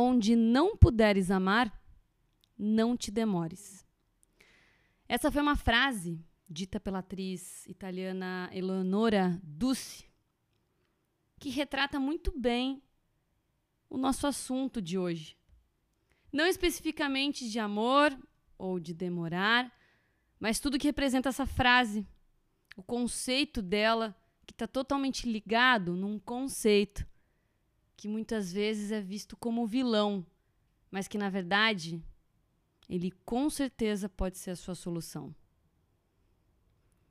onde não puderes amar, não te demores. Essa foi uma frase dita pela atriz italiana Eleonora Dussi, que retrata muito bem o nosso assunto de hoje. Não especificamente de amor ou de demorar, mas tudo que representa essa frase, o conceito dela, que está totalmente ligado num conceito que muitas vezes é visto como vilão, mas que na verdade ele com certeza pode ser a sua solução.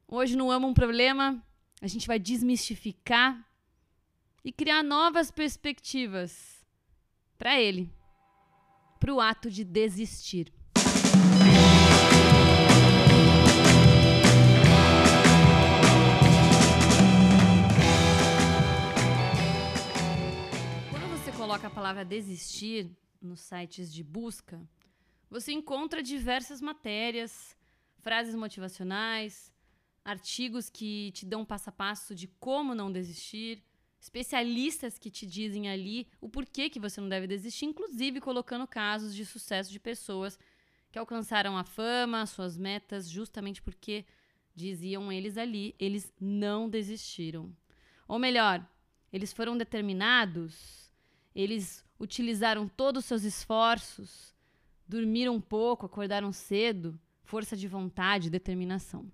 Hoje no Ama um Problema, a gente vai desmistificar e criar novas perspectivas para ele, para o ato de desistir. Coloca a palavra desistir nos sites de busca, você encontra diversas matérias, frases motivacionais, artigos que te dão passo a passo de como não desistir, especialistas que te dizem ali o porquê que você não deve desistir, inclusive colocando casos de sucesso de pessoas que alcançaram a fama, suas metas, justamente porque diziam eles ali, eles não desistiram. Ou melhor, eles foram determinados, eles utilizaram todos os seus esforços, dormiram um pouco, acordaram cedo, força de vontade, determinação.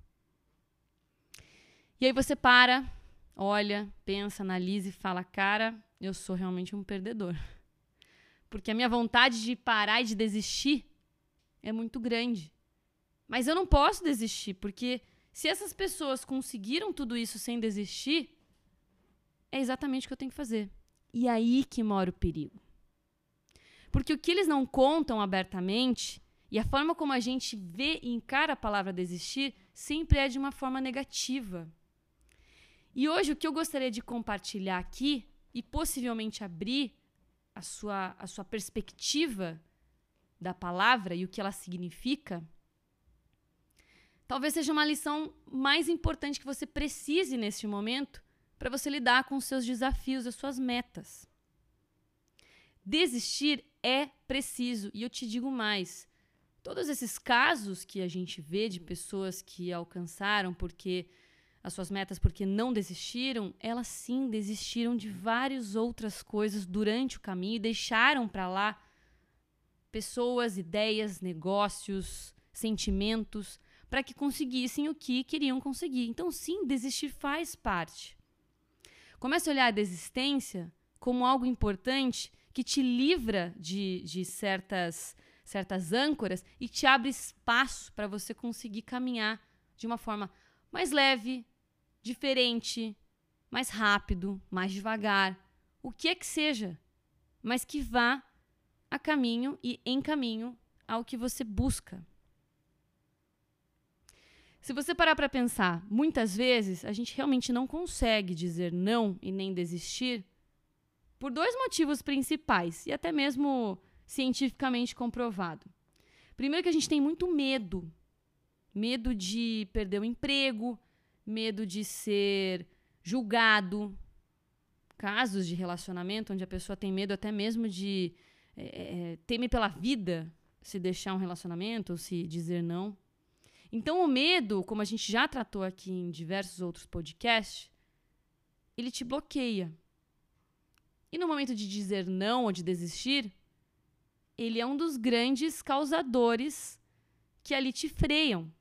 E aí você para, olha, pensa, analisa e fala: cara, eu sou realmente um perdedor. Porque a minha vontade de parar e de desistir é muito grande. Mas eu não posso desistir, porque se essas pessoas conseguiram tudo isso sem desistir, é exatamente o que eu tenho que fazer. E aí que mora o perigo. Porque o que eles não contam abertamente e a forma como a gente vê e encara a palavra desistir sempre é de uma forma negativa. E hoje o que eu gostaria de compartilhar aqui e possivelmente abrir a sua, a sua perspectiva da palavra e o que ela significa, talvez seja uma lição mais importante que você precise neste momento para você lidar com os seus desafios, as suas metas. Desistir é preciso, e eu te digo mais. Todos esses casos que a gente vê de pessoas que alcançaram porque as suas metas porque não desistiram, elas sim desistiram de várias outras coisas durante o caminho e deixaram para lá pessoas, ideias, negócios, sentimentos para que conseguissem o que queriam conseguir. Então, sim, desistir faz parte. Comece a olhar a desistência como algo importante que te livra de, de certas, certas âncoras e te abre espaço para você conseguir caminhar de uma forma mais leve, diferente, mais rápido, mais devagar, o que é que seja, mas que vá a caminho e em caminho ao que você busca. Se você parar para pensar, muitas vezes a gente realmente não consegue dizer não e nem desistir por dois motivos principais e até mesmo cientificamente comprovado. Primeiro que a gente tem muito medo. Medo de perder o emprego, medo de ser julgado, casos de relacionamento onde a pessoa tem medo até mesmo de é, teme pela vida se deixar um relacionamento ou se dizer não. Então, o medo, como a gente já tratou aqui em diversos outros podcasts, ele te bloqueia. E no momento de dizer não ou de desistir, ele é um dos grandes causadores que ali te freiam.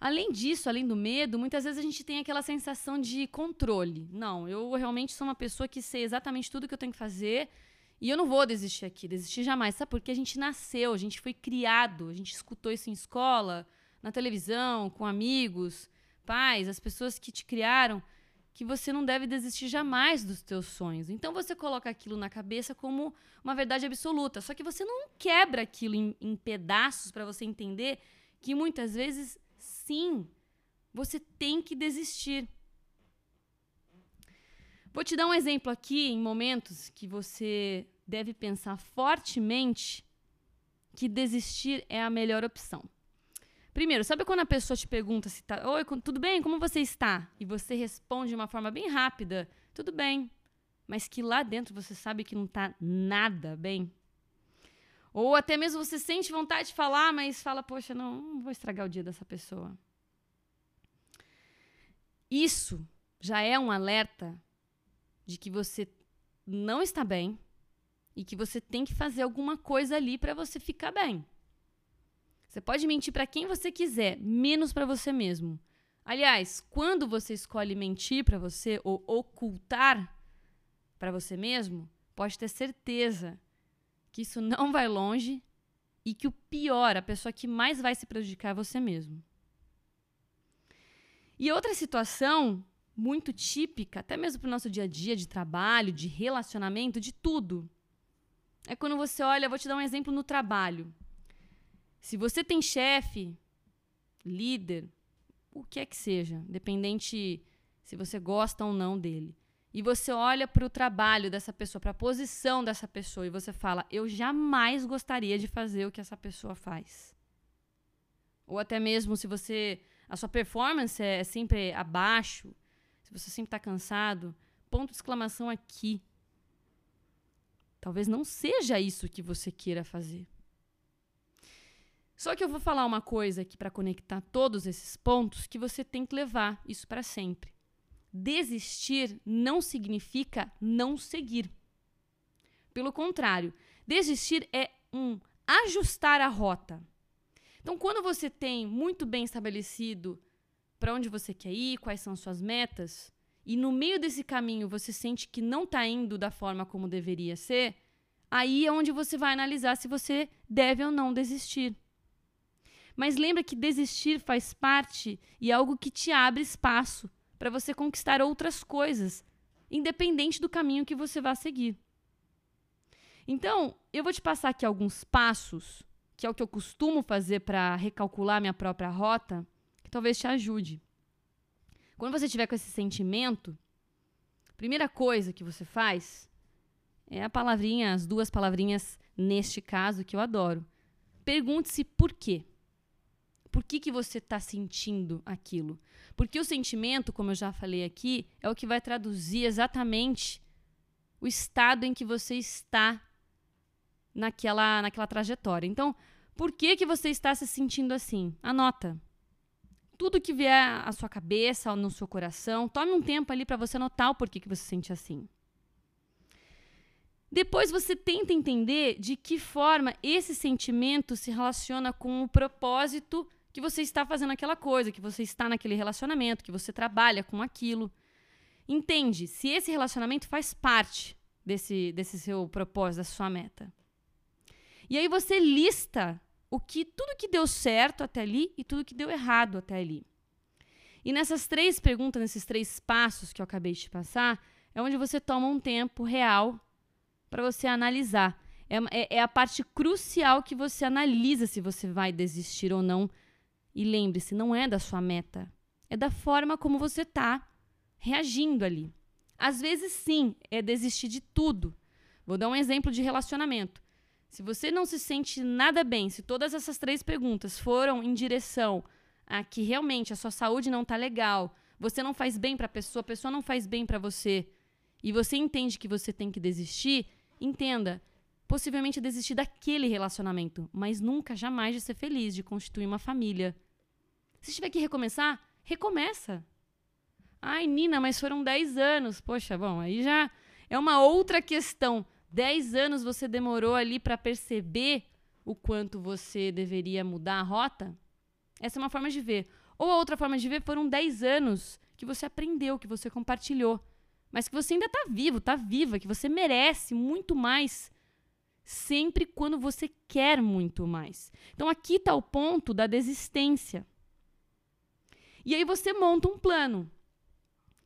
Além disso, além do medo, muitas vezes a gente tem aquela sensação de controle. Não, eu realmente sou uma pessoa que sei exatamente tudo que eu tenho que fazer e eu não vou desistir aqui, desistir jamais. Sabe por quê? A gente nasceu, a gente foi criado, a gente escutou isso em escola, na televisão, com amigos, pais, as pessoas que te criaram, que você não deve desistir jamais dos teus sonhos. Então você coloca aquilo na cabeça como uma verdade absoluta. Só que você não quebra aquilo em, em pedaços para você entender que muitas vezes sim, você tem que desistir. Vou te dar um exemplo aqui em momentos que você deve pensar fortemente que desistir é a melhor opção. Primeiro, sabe quando a pessoa te pergunta se tá, oi, tudo bem? Como você está? E você responde de uma forma bem rápida, tudo bem. mas que lá dentro você sabe que não está nada bem? Ou até mesmo você sente vontade de falar, mas fala, poxa, não, não vou estragar o dia dessa pessoa. Isso já é um alerta de que você não está bem e que você tem que fazer alguma coisa ali para você ficar bem. Você pode mentir para quem você quiser, menos para você mesmo. Aliás, quando você escolhe mentir para você ou ocultar para você mesmo, pode ter certeza que isso não vai longe e que o pior, a pessoa que mais vai se prejudicar é você mesmo. E outra situação muito típica, até mesmo para o nosso dia a dia de trabalho, de relacionamento, de tudo, é quando você olha, vou te dar um exemplo no trabalho. Se você tem chefe, líder, o que é que seja, dependente se você gosta ou não dele e você olha para o trabalho dessa pessoa, para a posição dessa pessoa, e você fala: eu jamais gostaria de fazer o que essa pessoa faz. Ou até mesmo se você. A sua performance é sempre abaixo, se você sempre está cansado, ponto de exclamação aqui. Talvez não seja isso que você queira fazer. Só que eu vou falar uma coisa aqui para conectar todos esses pontos que você tem que levar isso para sempre. Desistir não significa não seguir. Pelo contrário, desistir é um ajustar a rota. Então, quando você tem muito bem estabelecido para onde você quer ir, quais são suas metas, e no meio desse caminho você sente que não está indo da forma como deveria ser, aí é onde você vai analisar se você deve ou não desistir. Mas lembra que desistir faz parte e é algo que te abre espaço para você conquistar outras coisas, independente do caminho que você vá seguir. Então, eu vou te passar aqui alguns passos, que é o que eu costumo fazer para recalcular minha própria rota, que talvez te ajude. Quando você tiver com esse sentimento, primeira coisa que você faz é a palavrinha, as duas palavrinhas neste caso que eu adoro. Pergunte-se por quê. Por que, que você está sentindo aquilo? Porque o sentimento, como eu já falei aqui, é o que vai traduzir exatamente o estado em que você está naquela, naquela trajetória. Então, por que, que você está se sentindo assim? Anota. Tudo que vier à sua cabeça ou no seu coração, tome um tempo ali para você anotar o porquê que você se sente assim. Depois você tenta entender de que forma esse sentimento se relaciona com o propósito que você está fazendo aquela coisa, que você está naquele relacionamento, que você trabalha com aquilo. Entende se esse relacionamento faz parte desse, desse seu propósito, dessa sua meta. E aí você lista o que tudo que deu certo até ali e tudo que deu errado até ali. E nessas três perguntas, nesses três passos que eu acabei de passar, é onde você toma um tempo real para você analisar. É, é, é, a parte crucial que você analisa se você vai desistir ou não e lembre-se, não é da sua meta, é da forma como você está reagindo ali. Às vezes, sim, é desistir de tudo. Vou dar um exemplo de relacionamento. Se você não se sente nada bem, se todas essas três perguntas foram em direção a que realmente a sua saúde não está legal, você não faz bem para a pessoa, a pessoa não faz bem para você, e você entende que você tem que desistir, entenda, possivelmente desistir daquele relacionamento, mas nunca, jamais de ser feliz, de constituir uma família. Se tiver que recomeçar, recomeça. Ai, Nina, mas foram 10 anos. Poxa, bom, aí já é uma outra questão. 10 anos você demorou ali para perceber o quanto você deveria mudar a rota? Essa é uma forma de ver. Ou a outra forma de ver foram 10 anos que você aprendeu, que você compartilhou, mas que você ainda está vivo, está viva, que você merece muito mais sempre quando você quer muito mais. Então aqui está o ponto da desistência. E aí você monta um plano.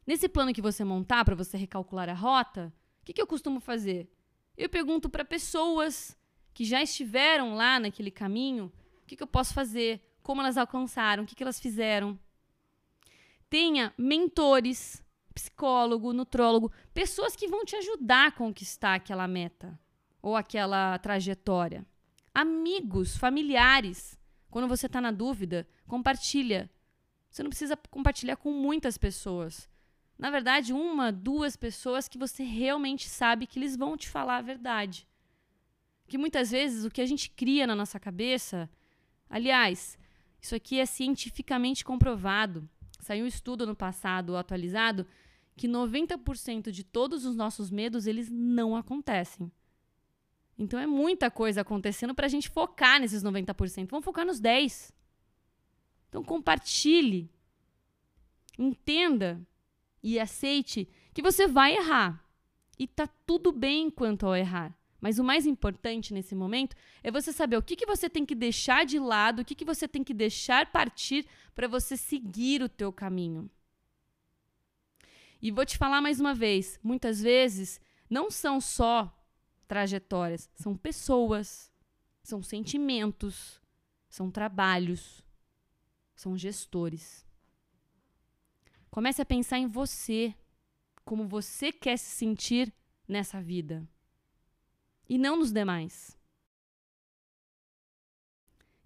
Nesse plano que você montar para você recalcular a rota, o que, que eu costumo fazer? Eu pergunto para pessoas que já estiveram lá naquele caminho, o que, que eu posso fazer, como elas alcançaram, o que, que elas fizeram. Tenha mentores, psicólogo, nutrólogo, pessoas que vão te ajudar a conquistar aquela meta ou aquela trajetória. Amigos, familiares. Quando você está na dúvida, compartilha você não precisa compartilhar com muitas pessoas. Na verdade, uma, duas pessoas que você realmente sabe que eles vão te falar a verdade. Que muitas vezes o que a gente cria na nossa cabeça, aliás, isso aqui é cientificamente comprovado. Saiu um estudo no passado atualizado que 90% de todos os nossos medos eles não acontecem. Então é muita coisa acontecendo para a gente focar nesses 90%. Vamos focar nos 10. Então compartilhe. Entenda e aceite que você vai errar. E tá tudo bem quanto ao errar. Mas o mais importante nesse momento é você saber o que, que você tem que deixar de lado, o que, que você tem que deixar partir para você seguir o teu caminho. E vou te falar mais uma vez, muitas vezes não são só trajetórias, são pessoas, são sentimentos, são trabalhos, são gestores. Comece a pensar em você, como você quer se sentir nessa vida, e não nos demais.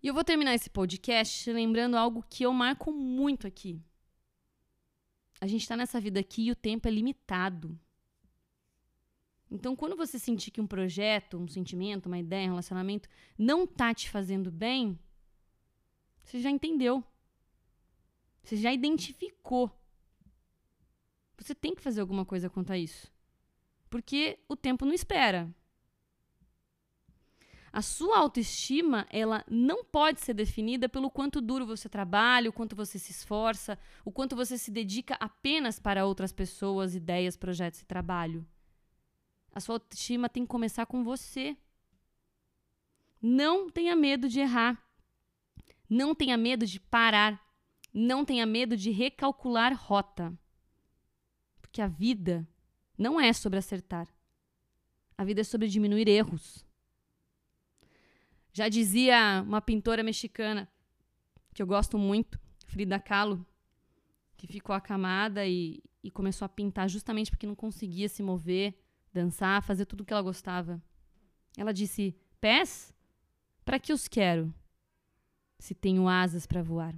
E eu vou terminar esse podcast lembrando algo que eu marco muito aqui. A gente está nessa vida aqui e o tempo é limitado. Então, quando você sentir que um projeto, um sentimento, uma ideia, um relacionamento não tá te fazendo bem, você já entendeu. Você já identificou. Você tem que fazer alguma coisa quanto a isso. Porque o tempo não espera. A sua autoestima, ela não pode ser definida pelo quanto duro você trabalha, o quanto você se esforça, o quanto você se dedica apenas para outras pessoas, ideias, projetos e trabalho. A sua autoestima tem que começar com você. Não tenha medo de errar. Não tenha medo de parar. Não tenha medo de recalcular rota. Porque a vida não é sobre acertar. A vida é sobre diminuir erros. Já dizia uma pintora mexicana que eu gosto muito, Frida Kahlo, que ficou acamada e, e começou a pintar justamente porque não conseguia se mover dançar, fazer tudo o que ela gostava. Ela disse: Pés? Para que os quero? Se tenho asas para voar.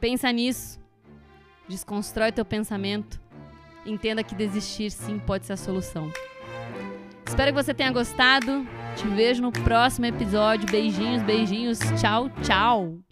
Pensa nisso. Desconstrói teu pensamento. Entenda que desistir sim pode ser a solução. Espero que você tenha gostado. Te vejo no próximo episódio. Beijinhos, beijinhos. Tchau, tchau.